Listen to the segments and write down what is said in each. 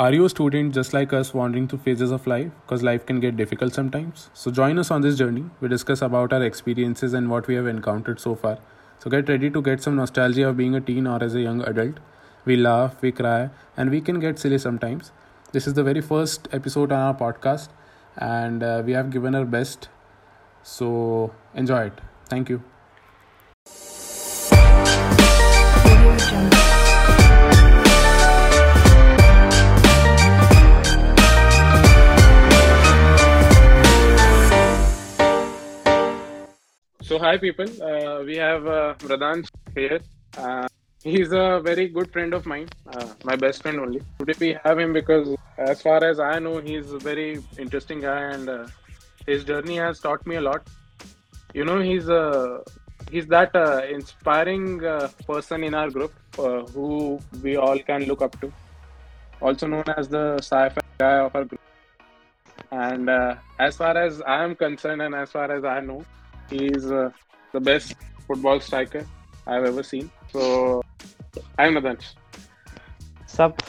Are you a student just like us wandering through phases of life? Because life can get difficult sometimes. So join us on this journey. We discuss about our experiences and what we have encountered so far. So get ready to get some nostalgia of being a teen or as a young adult. We laugh, we cry, and we can get silly sometimes. This is the very first episode on our podcast, and uh, we have given our best. So enjoy it. Thank you. So hi people, uh, we have uh, Radhan here. Uh, he's a very good friend of mine, uh, my best friend only. Today we have him because, as far as I know, he's a very interesting guy, and uh, his journey has taught me a lot. You know, he's uh, he's that uh, inspiring person in our group who we all can look up to. Also known as the sci-fi guy of our group. And as far as I am concerned, and as far as I know, he's uh, the best football striker I've ever seen. So I'm Mradansh. Sup.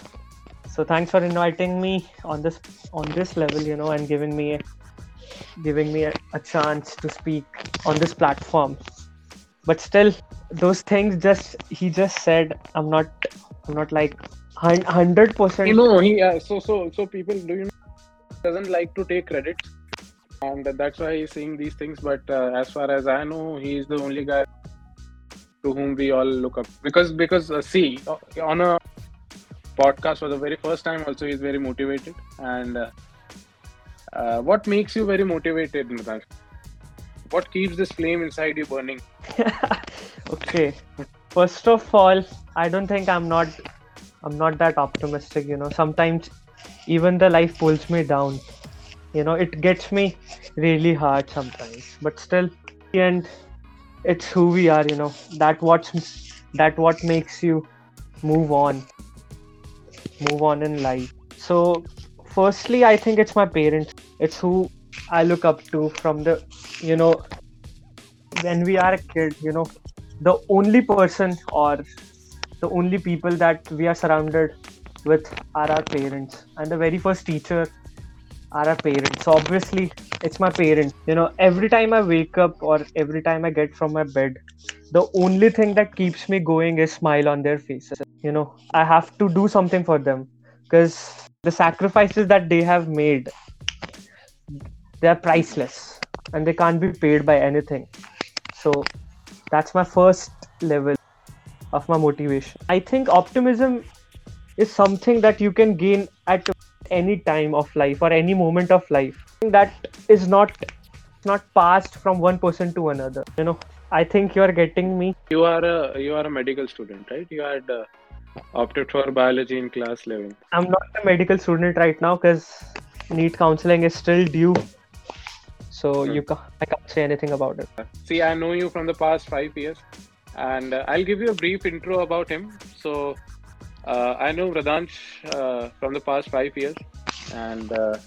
So thanks for inviting me on this on this level, you know, and giving me giving me a, a chance to speak on this platform. But still, those things just he just said. I'm not I'm not like hundred percent. You know, he uh, so so so people do you know doesn't like to take credit, and that's why he's saying these things. But uh, as far as I know, he's the only guy to whom we all look up because because uh, see uh, on a podcast for the very first time also he's very motivated and uh, uh, what makes you very motivated Natash? what keeps this flame inside you burning okay. First of all, I don't think I'm not I'm not that optimistic, you know. Sometimes even the life pulls me down. You know, it gets me really hard sometimes. But still and it's who we are, you know. That what's that what makes you move on. Move on in life. So firstly I think it's my parents. It's who I look up to from the you know when we are a kid, you know, the only person or the only people that we are surrounded with are our parents and the very first teacher are our parents. So obviously it's my parents. You know every time i wake up or every time i get from my bed the only thing that keeps me going is smile on their faces. You know i have to do something for them because the sacrifices that they have made they are priceless and they can't be paid by anything. So that's my first level of my motivation. I think optimism is something that you can gain at any time of life or any moment of life that is not not passed from one person to another you know. I think you are getting me. You are a you are a medical student right? You had uh, opted for biology in class 11 i'm not a medical student right now because NEET counseling is still due. So Hmm. you ca- i can't say anything about it. See, I know you from the past five years, and uh, I'll give you a brief intro about him. So, uh, I know Mradansh uh, from the past five years, and uh,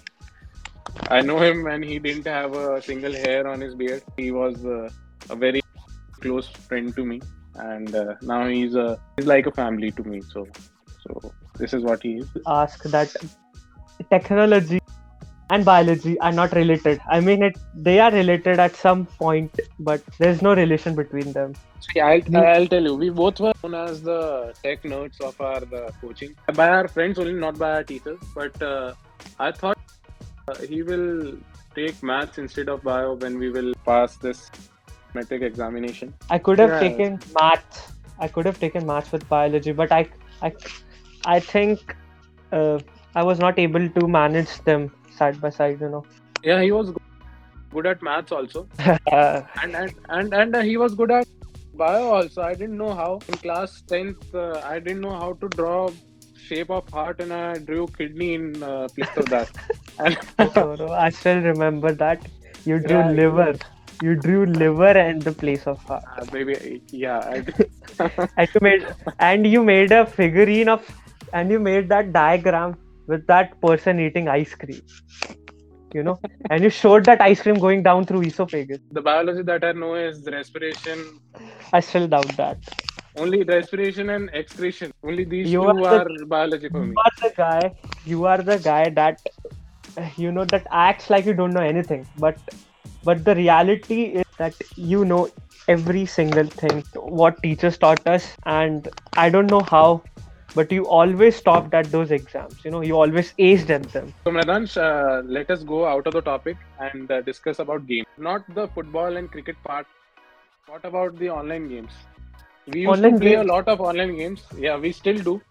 I know him when he didn't have a single hair on his beard. He was uh, a very close friend to me, and uh, now he's a he's like a family to me. So, so this is what he is. ask that technology and biology are not related i mean it they are related at some point but there's no relation between them See, I'll, I'll tell you, we both were known as the tech nerds of our the coaching by our friends only, not by our teachers. But uh, I thought uh, he will take maths instead of bio when we will pass this matric examination. i could have Yeah. taken math i could have taken maths with biology but i i, I think uh, i was not able to manage them side by side you know. Yeah, he was good at maths also, and and and, and uh, he was good at bio also. I didn't know how. In class tenth. Uh, I didn't know how to draw shape of heart, and I drew kidney in uh, place of that. And so, i still remember that. You drew Yeah, liver. you drew liver and the place of heart. Uh, maybe yeah, I and you made and you made a figurine of and you made that diagram with that person eating ice cream you know and you showed that ice cream going down through esophagus the biology that I know is respiration. i still doubt that only respiration and excretion. Only these You two are are, biology for me. You are the guy. You are the guy that you know that acts like you don't know anything, but but the reality is that you know every single thing what teachers taught us, and I don't know how, but you always stopped at those exams. You know, you always aced at them. So, Mradansh, uh, let us go out of the topic and uh, discuss about games. Not the football and cricket part. What about the online games? We used Online to play games? a lot of online games. Yeah, we still do.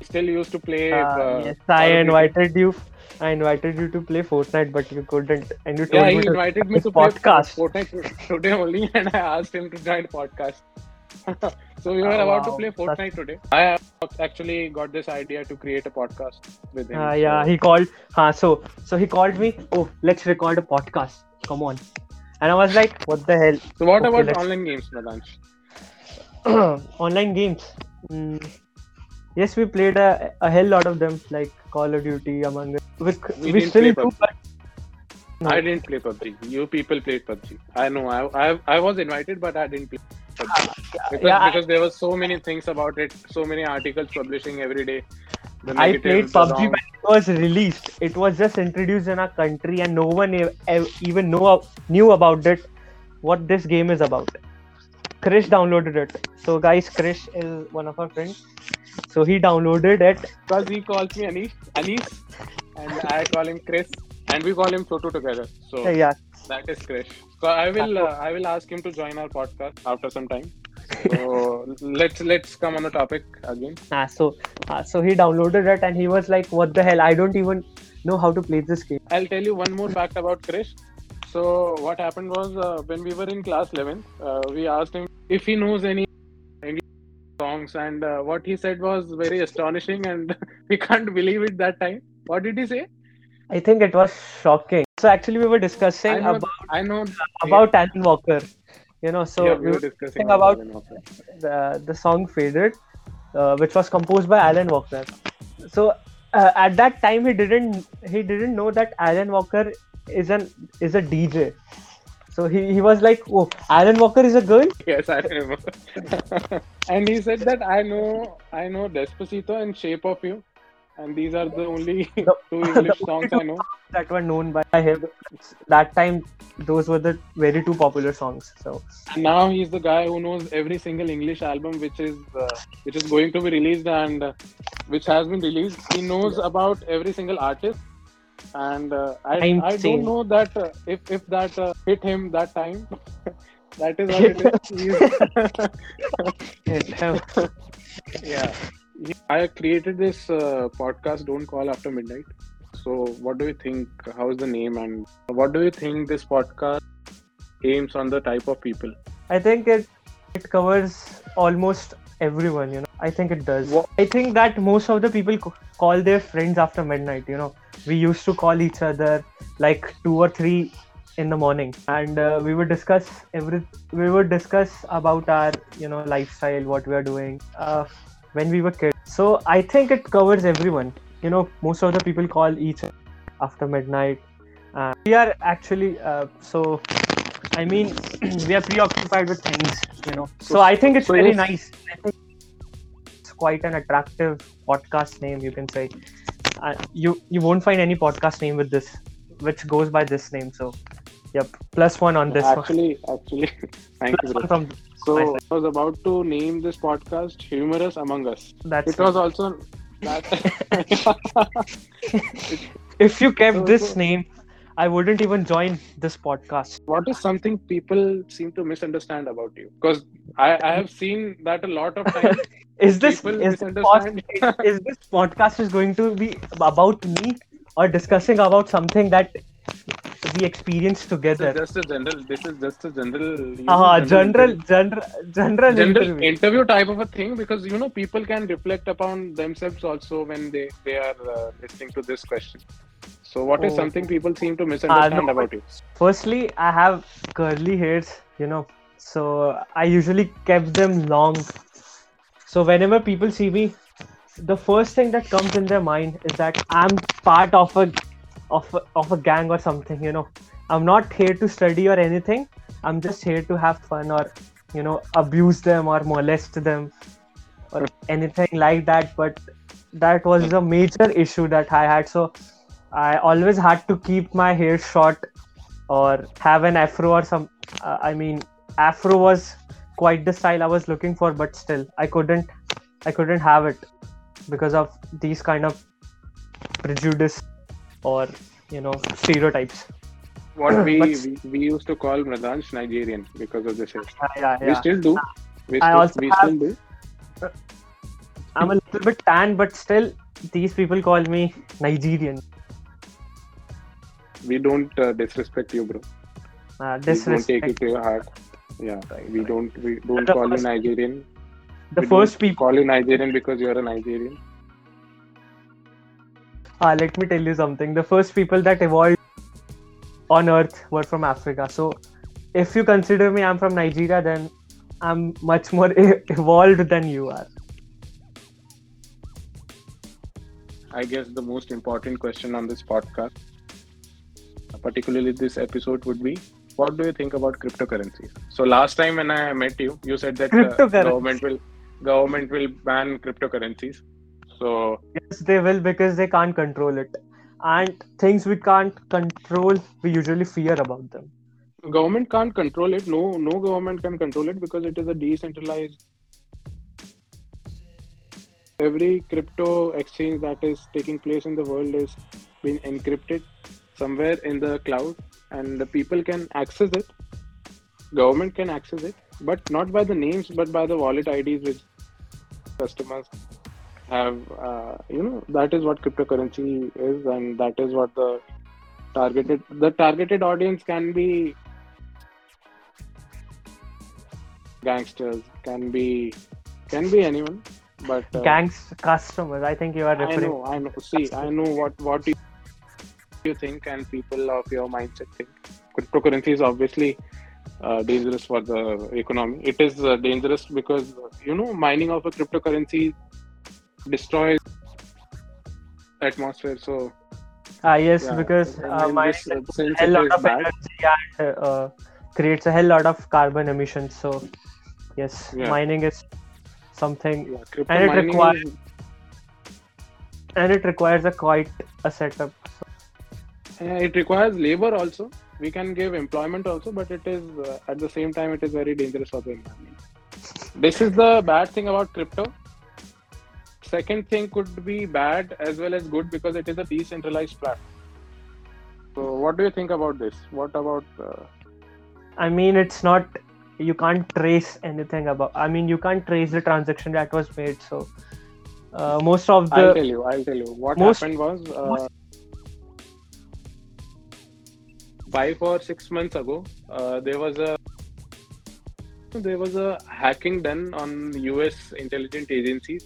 We still used to play. Uh, uh, yes, I invited you. I invited you to play Fortnite, but you couldn't, and you told Yeah, me he to invited me this to play podcast. Fortnite to- today only, and I asked him to join podcast. so we were Oh, about to wow. play That's- Fortnite today. I actually got this idea to create a podcast with him. Uh, yeah, so- he called. Huh, so so he called me. Oh, let's record a podcast. Come on. And I was like, what the hell? So what Okay, about let's- online games, Mradansh? Online games. Mm, yes, we played a, a hell lot of them, like Call of Duty, Among Us. We, We we didn't still play do, PUBG. but No. I didn't play PUBG. You people played PUBG. I know. I I, I was invited, but I didn't play PUBG ah, because, yeah, I- there were so many things about it, so many articles publishing every day. I played PUBG when it was released. It was just introduced in our country, and no one e- e- even know knew about it. What this game is about. Krish downloaded it. So guys, Krish is one of our friends. So he downloaded it. because he calls me Anish, Anish, and I call him Chris, and we call him Sotu together. So Yeah, that is Krish. So I will uh, I will ask him to join our podcast after some time. So let's let's come on the topic again. Ah, so ah, so he downloaded it and he was like, "What the hell? I don't even know how to play this game." I'll tell you one more fact about Krish. So what happened was uh, when we were in class 11, uh, we asked him if he knows any English songs, and uh, what he said was very astonishing, and we can't believe it that time. What did he say? I think it was shocking. So actually, we were discussing I know, about I know. about Alan Walker. You know, so yeah, we we were were discussing about Alan the the song "Faded," uh, which was composed by Alan Walker. So uh, at that time, he didn't he didn't know that Alan Walker is an is a DJ. So he, he was like, "Oh, Alan Walker is a girl." Yes, I remember. and he said that I know I know Despacito and Shape of You, and these are the only The- two English songs only I know. that were known by him. That time, those were the very two popular songs. So And now he's the guy who knows every single English album which is uh, which is going to be released and uh, which has been released. He knows about every single artist, and uh, I I'm I don't know that uh, if if that uh, hit him that time. that is what it is. Yeah. I created this uh, podcast. Don't call after midnight. So, what do you think? How's the name, and what do you think this podcast aims on the type of people? I think it it covers almost everyone. You know, I think it does. Wha- I think that most of the people call their friends after midnight. You know, we used to call each other like two or three in the morning, and uh, we would discuss every. We would discuss about our you know lifestyle, what we are doing uh, when we were kids. So I think it covers everyone. You know, most of the people call each after midnight. Uh, we are actually uh, so. I mean, we are preoccupied with things, you know. So I think it's so very nice. I think it's quite an attractive podcast name, you can say. Uh, you you won't find any podcast name with this, which goes by this name. So, yep, plus one on this actually, actually, thank one. you. One from So I was about to name this podcast "Humorous Among Us." that's It was also that. if you kept So- this so- name, I wouldn't even join this podcast. what is something people seem to misunderstand about you? Because I, I have seen that a lot of times. Is this is pod- is this podcast is going to be about me or discussing about something that we experienced This together? is just a general. This is just a general. Ah, general, interview. general, general, general interview. interview type of a thing because you know people can reflect upon themselves also when they they are uh, listening to this question so what is Oh. something people seem to misunderstand no, about you Firstly, I have curly hairs, you know, so I usually kept them long. So whenever people see me, the first thing that comes in their mind is that I'm part of a of a, of a gang or something, you know. I'm not here to study or anything. I'm just here to have fun or you know abuse them or molest them or anything like that but that was a major issue that i had so i always had to keep my hair short or have an afro or some uh, i mean afro was quite the style i was looking for but still i couldn't i couldn't have it because of these kind of prejudice or you know stereotypes What we, But- we we used to call Mradansh Nigerian because of this. yeah, yeah, We still do. We I still, also we have- still do. i'm a little bit tan but still these people call me nigerian We don't uh, disrespect you, bro. uh, We don't take it to your heart. Yeah, Right, we right. don't we don't The call you Nigerian. the We first don't people call you Nigerian because you're a Nigerian. Ah, let me tell you something. The first people that evolved on Earth were from Africa. So, if you consider me, I'm from Nigeria, then I'm much more evolved than you are. I guess the most important question on this podcast, particularly this episode, would be what do you think about cryptocurrencies? So last time when I met you, you said that uh, government will government will ban cryptocurrencies. So Yes, they will because they can't control it. And things we can't control, we usually fear about them. government can't control it. No, no government can control it because it is a decentralized. Every crypto exchange that is taking place in the world is being encrypted somewhere in the cloud, and the people can access it. Government can access it, but not by the names, but by the wallet IDs which customers have. Uh, you know that is what cryptocurrency is, and that is what the targeted the targeted audience can be gangsters can be can be anyone but uh, Gangs customers, I think you are i know i know see i know what what you, you think and people of your mindset think cryptocurrency is obviously uh, dangerous for the economy it is uh, dangerous because you know mining of a cryptocurrency destroys atmosphere so Ah, yes, yeah, because uh, my this, uh, since lot of bad energy and uh, creates a hell lot of carbon emissions. So, yes, Yeah. mining is something, yeah, And it requires- is and it requires a quite a setup. Uh, it requires labor also. We can give employment also, but it is uh, at the same time it is very dangerous for the environment. This is the bad thing about crypto. Second thing could be bad as well as good because it is a decentralized platform. So, what do you think about this? What about? Uh, I mean, it's not. You can't trace anything about. I mean, you can't trace the transaction that was made. So, uh, most of the. I'll tell you. I'll tell you. What most- happened was uh, five or six months ago. Uh, there was a there was a hacking done on U.S. intelligence agencies,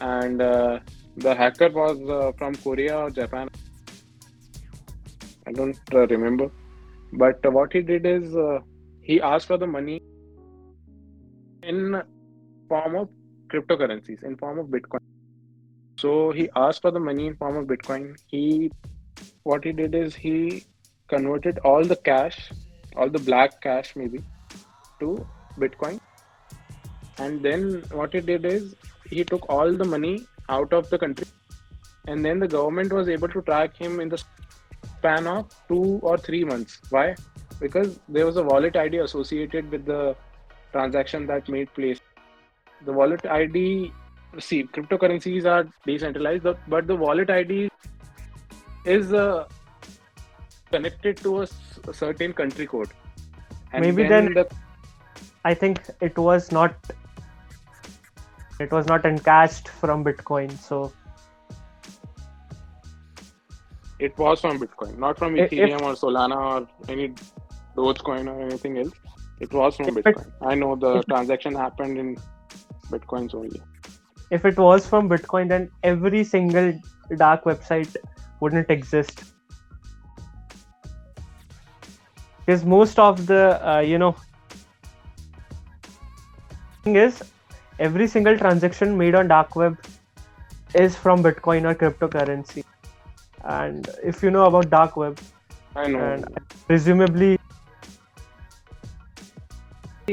and uh, the hacker was uh, from Korea or Japan. I don't uh, remember, but what he did is uh, he asked for the money in form of cryptocurrencies, in form of Bitcoin. So he asked for the money in form of Bitcoin. He, what he did is he converted all the cash, all the black cash maybe, to Bitcoin. And then what he did is he took all the money out of the country, and then the government was able to track him in the span of two or three months. Why? Because there was a wallet ID associated with the transaction that made place. The wallet ID see cryptocurrencies are decentralized but- the wallet id is uh, connected to a, certain country code and Maybe then- the, I think it was not. It was not encashed from Bitcoin. So, it was from bitcoin not from If- ethereum or solana or any dogecoin or anything else it was from If it- bitcoin i know the if it- transaction happened in bitcoins only if it was from Bitcoin, then every single dark website wouldn't exist. Because most of the, uh, you know, thing is every single transaction made on dark web is from Bitcoin or cryptocurrency. And if you know about dark web, i know and presumably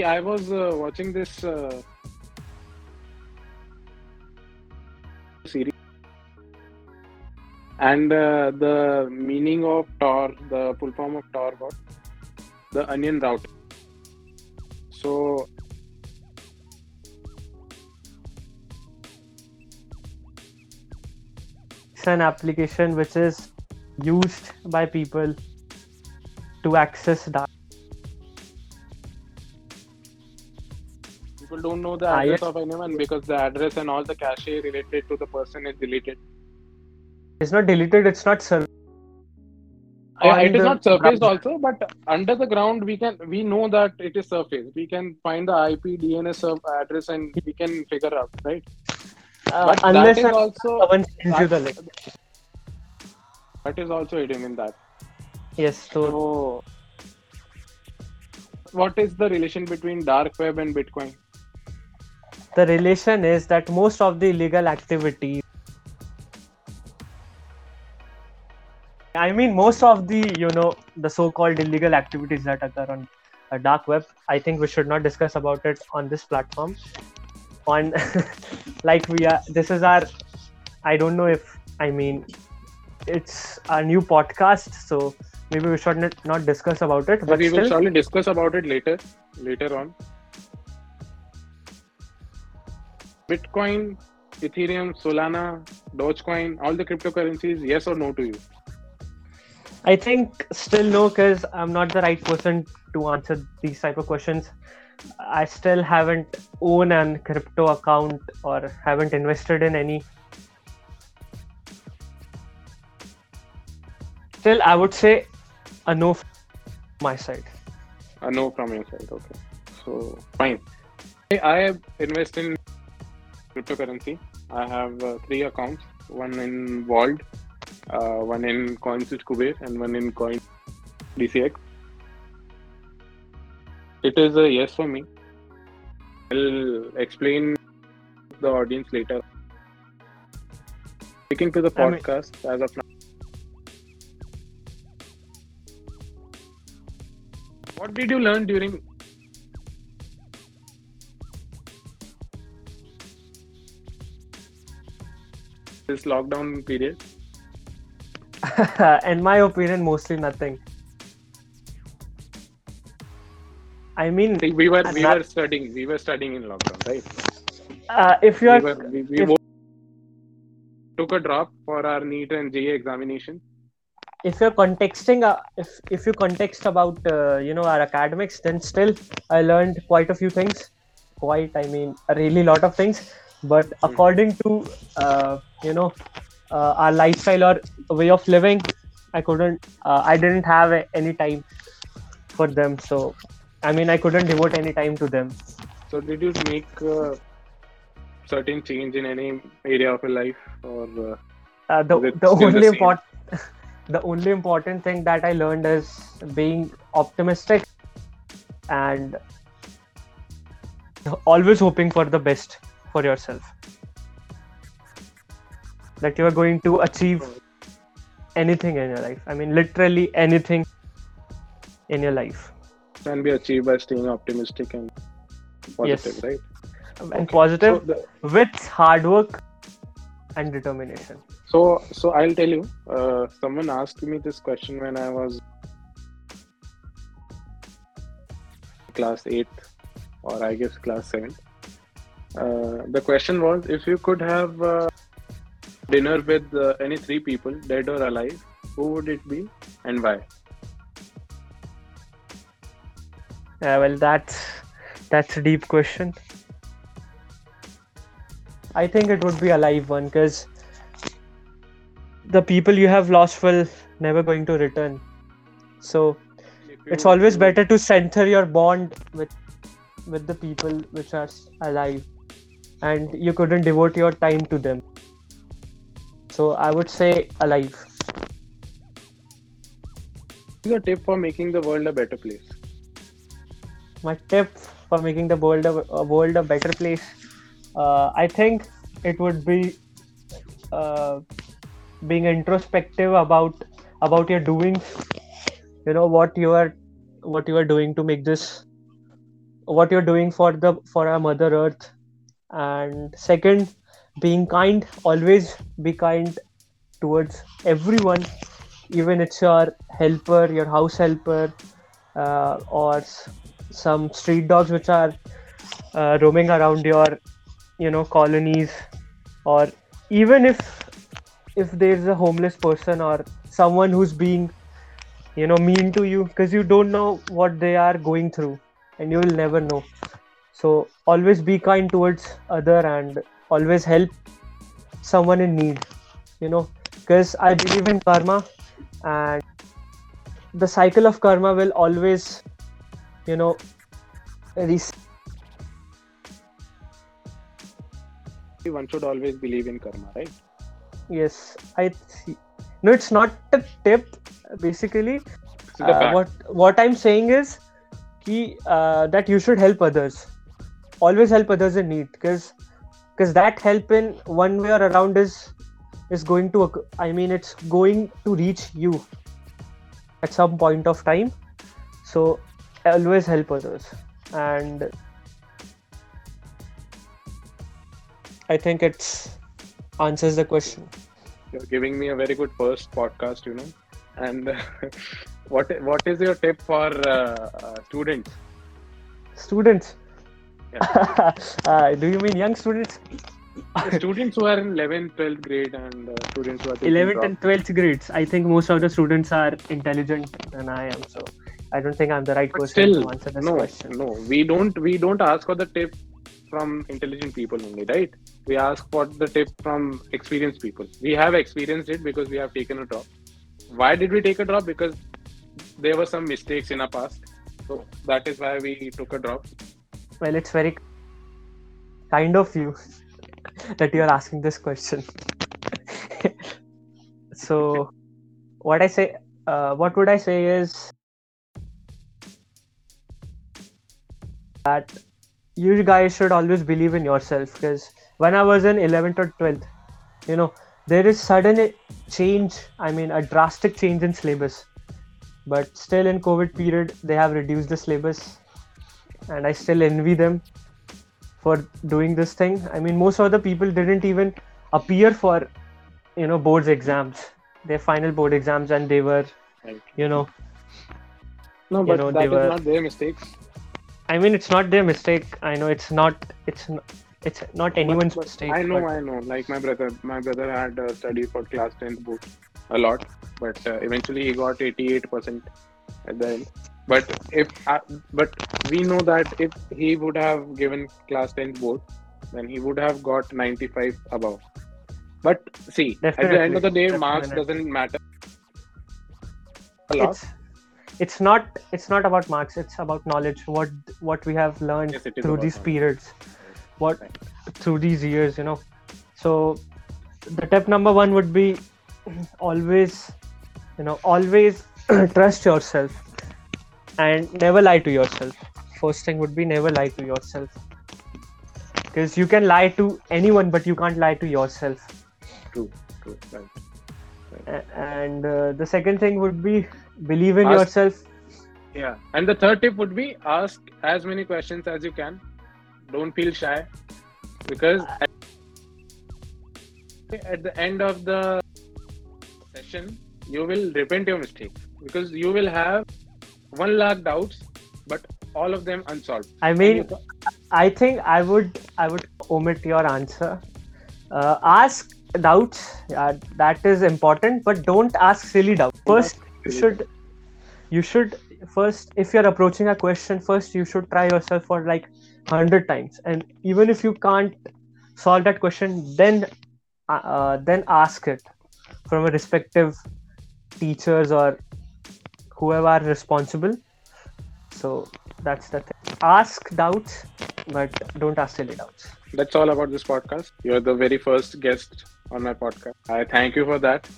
I was uh, watching this uh, series, and uh, the meaning of Tor, the full form of Tor, the onion router. So an application which is used by people to access data. people don't know the Ah, address yes. of anyone because the address and all the cache related to the person is deleted. It's not deleted. It's not served. Yeah, it is not surfaced ground. also, but under the ground we can we know that it is surfaced. We can find the IP DNS of address and we can figure out, right? Uh, unless that is also someone sends you the link. that is also hidden in that. Yes. So So, what is the relation between dark web and Bitcoin? the relation is that most of the illegal activities i mean most of the you know the so-called illegal activities that occur on a dark web i think we should not discuss about it on this platform on like we are this is our i don't know if i mean it's a new podcast so maybe we should not, discuss about it but we will surely discuss about it later, later on. Bitcoin, Ethereum, Solana, Dogecoin, all the cryptocurrencies, yes or no to you? I think still no, because I'm not the right person to answer these type of questions. I still haven't owned an crypto account or haven't invested in any. Still, I would say a no from my side. A no from your side. Okay. So fine. I- I have invested in cryptocurrency. I have uh, three accounts. One in Vauld, uh, one in CoinSwitch Kuber, and one in Coin DCX. It is a yes for me. I'll explain the audience later. Sticking to the I mean- podcast as of now. What did you learn during this lockdown period? in my opinion, mostly nothing. I mean, See, we were we that- were studying we were studying in lockdown, right? uh, if you We, were, we, we if- took a drop for our NEET and JEE examination. if you're contexting uh, if if you context about uh, you know our academics then still i learned quite a few things quite i mean a really lot of things but according to uh, you know uh, our lifestyle or way of living i couldn't uh, i didn't have a- any time for them so i mean i couldn't devote any time to them. So did you make uh, certain change in any area of your life or uh, uh, the, the only important the only important thing that i learned is being optimistic and always hoping for the best for yourself. That you are going to achieve anything in your life. I mean literally anything in your life can be achieved by staying optimistic and positive, Yes. right? and Okay. positive So, the, with hard work and determination so so I'll tell you. Uh, someone asked me this question when I was class eighth, or I guess class seventh. Uh, the question was if you could have uh, dinner with uh, any three people, dead or alive, who would it be and why? Yeah, well, that's that's a deep question. I think it would be a live one because the people you have lost will never going to return. So it's always better to center your bond with with the people which are alive, and you couldn't devote your time to them. So I would say alive. Your tip for making the world a better place? My tip for making the world a, a world a better place uh, i think it would be uh, being introspective about about your doings you know what you are what you are doing to make this what you're doing for the for our mother earth. And second being kind always be kind towards everyone even it's your helper your house helper uh, or some street dogs which are uh, roaming around your you know colonies. Or even if if there's a homeless person or someone who's being you know mean to you because you don't know what they are going through and you will never know. So always be kind towards other and always help someone in need you know. Because i believe in karma and the cycle of karma will always you know re- One should always believe in karma, right? yes i th- no it's not a tip basically. Uh, what what i'm saying is ki, uh, that you should help others. Always help others in need because because that help in one way or around is is going to i mean it's going to reach you at some point of time. So always help others. And i think it's answers the question. You're giving me a very good first podcast, you know. And what what is your tip for uh, uh, students? students. Uh, do you mean young students? Students who are in 11th, 12th grade and uh, students who are taking 11th and 12th grades. I think most of the students are intelligent than i am so i don't think i'm the right But person still, to answer this no, question no, we don't we don't ask for the tip from intelligent people only, right? We ask for the tip from experienced people. We have experienced it because we have taken a drop. Why did we take a drop? Because there were some mistakes in our past. So that is why we took a drop. well it's very kind of you that you're asking this question so what i say uh, what would i say is that you guys should always believe in yourself because when i was in 11th or 12th you know there is sudden change i mean a drastic change in syllabus. But still in covid period they have reduced the syllabus and i still envy them for doing this thing. I mean most of the people didn't even appear for you know boards exams their final board exams and they were you know No, You but know, that they is were- not their mistakes. I mean it's not their mistake i know it's not it's n- it's not anyone's But- but mistake I know, but- I know. Like my brother, my brother had uh, studied for class 10th board a lot, but uh, eventually he got 88% at the end. But if, uh, but we know that if he would have given class 10th board, then he would have got 95 above. But see, at the end of the day, marks doesn't matter a lot. it's it's not it's not about marks it's about knowledge what what we have learned Yes, through these knowledge. periods what Right. through these years you know so the tip number one would be always you know always trust yourself and never lie to yourself first thing would be never lie to yourself because you can lie to anyone but you can't lie to yourself True, true, right. A- and uh, the second thing would be believe in Ask- yourself Yeah, and the third tip would be ask as many questions as you can. Don't feel shy because at, the end of the session, you will repent your mistakes because you will have one lakh doubts, but all of them unsolved. i mean I think I would I would omit your answer. Uh, ask doubts. Yeah, that is important, but don't ask silly doubts. First, you should you should first if you're approaching a question first you should try yourself for like 100 times and even if you can't solve that question then uh, uh, then ask it from a respective teachers or whoever are responsible so that's the thing ask doubts but don't ask silly doubts that's all about this podcast. You're the very first guest on my podcast. I thank you for that.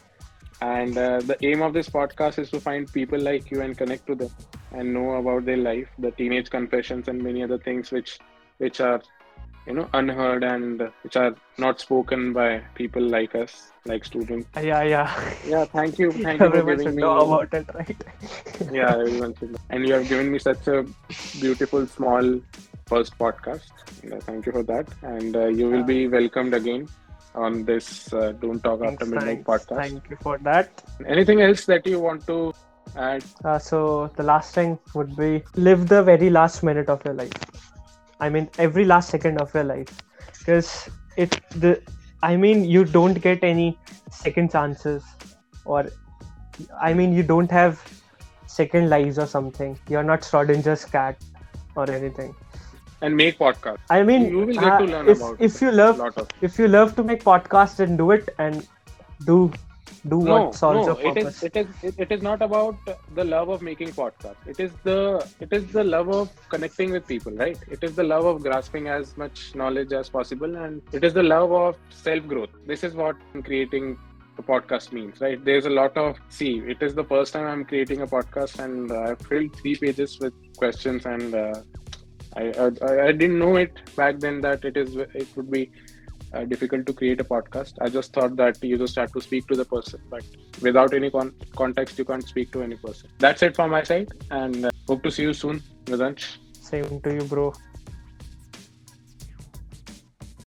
And uh, the aim of this podcast is to find people like you and connect to them and know about their life, the teenage confessions, and many other things which which are you know unheard and which are not spoken by people like us, like students. Yeah yeah Yeah, thank you, thank you for giving me. know about it right Yeah, everyone should. know. And you have given me such a beautiful, small first podcast. Thank you for that, and uh, you will be welcomed again on this uh, Don't Talk After Thanks, Midnight thanks. podcast. Thank you for that. Anything else that you want to add? Uh, so the last thing would be live the very last minute of your life. I mean, every last second of your life, because it the. I mean, you don't get any second chances, or I mean, you don't have second lives or something. You're not Schrodinger's cat or anything. And make podcast. I mean, You will get uh, to learn if, about if you love lot of if you love to make podcasts, then do it and do do no, what solves no, your it purpose. is it is it, it is not about the love of making podcasts. It is the it is the love of connecting with people, right? It is the love of grasping as much knowledge as possible, and it is the love of self growth. This is what creating a podcast means, right? There's a lot of see. It is the first time I'm creating a podcast, and uh, I filled three pages with questions, and uh, I, I I didn't know it back then that it is it would be uh, difficult to create a podcast. I just thought that you just have to speak to the person, but without any con- context, you can't speak to any person. That's it from my side, and uh, hope to see you soon, Vedansh. Same to you, bro.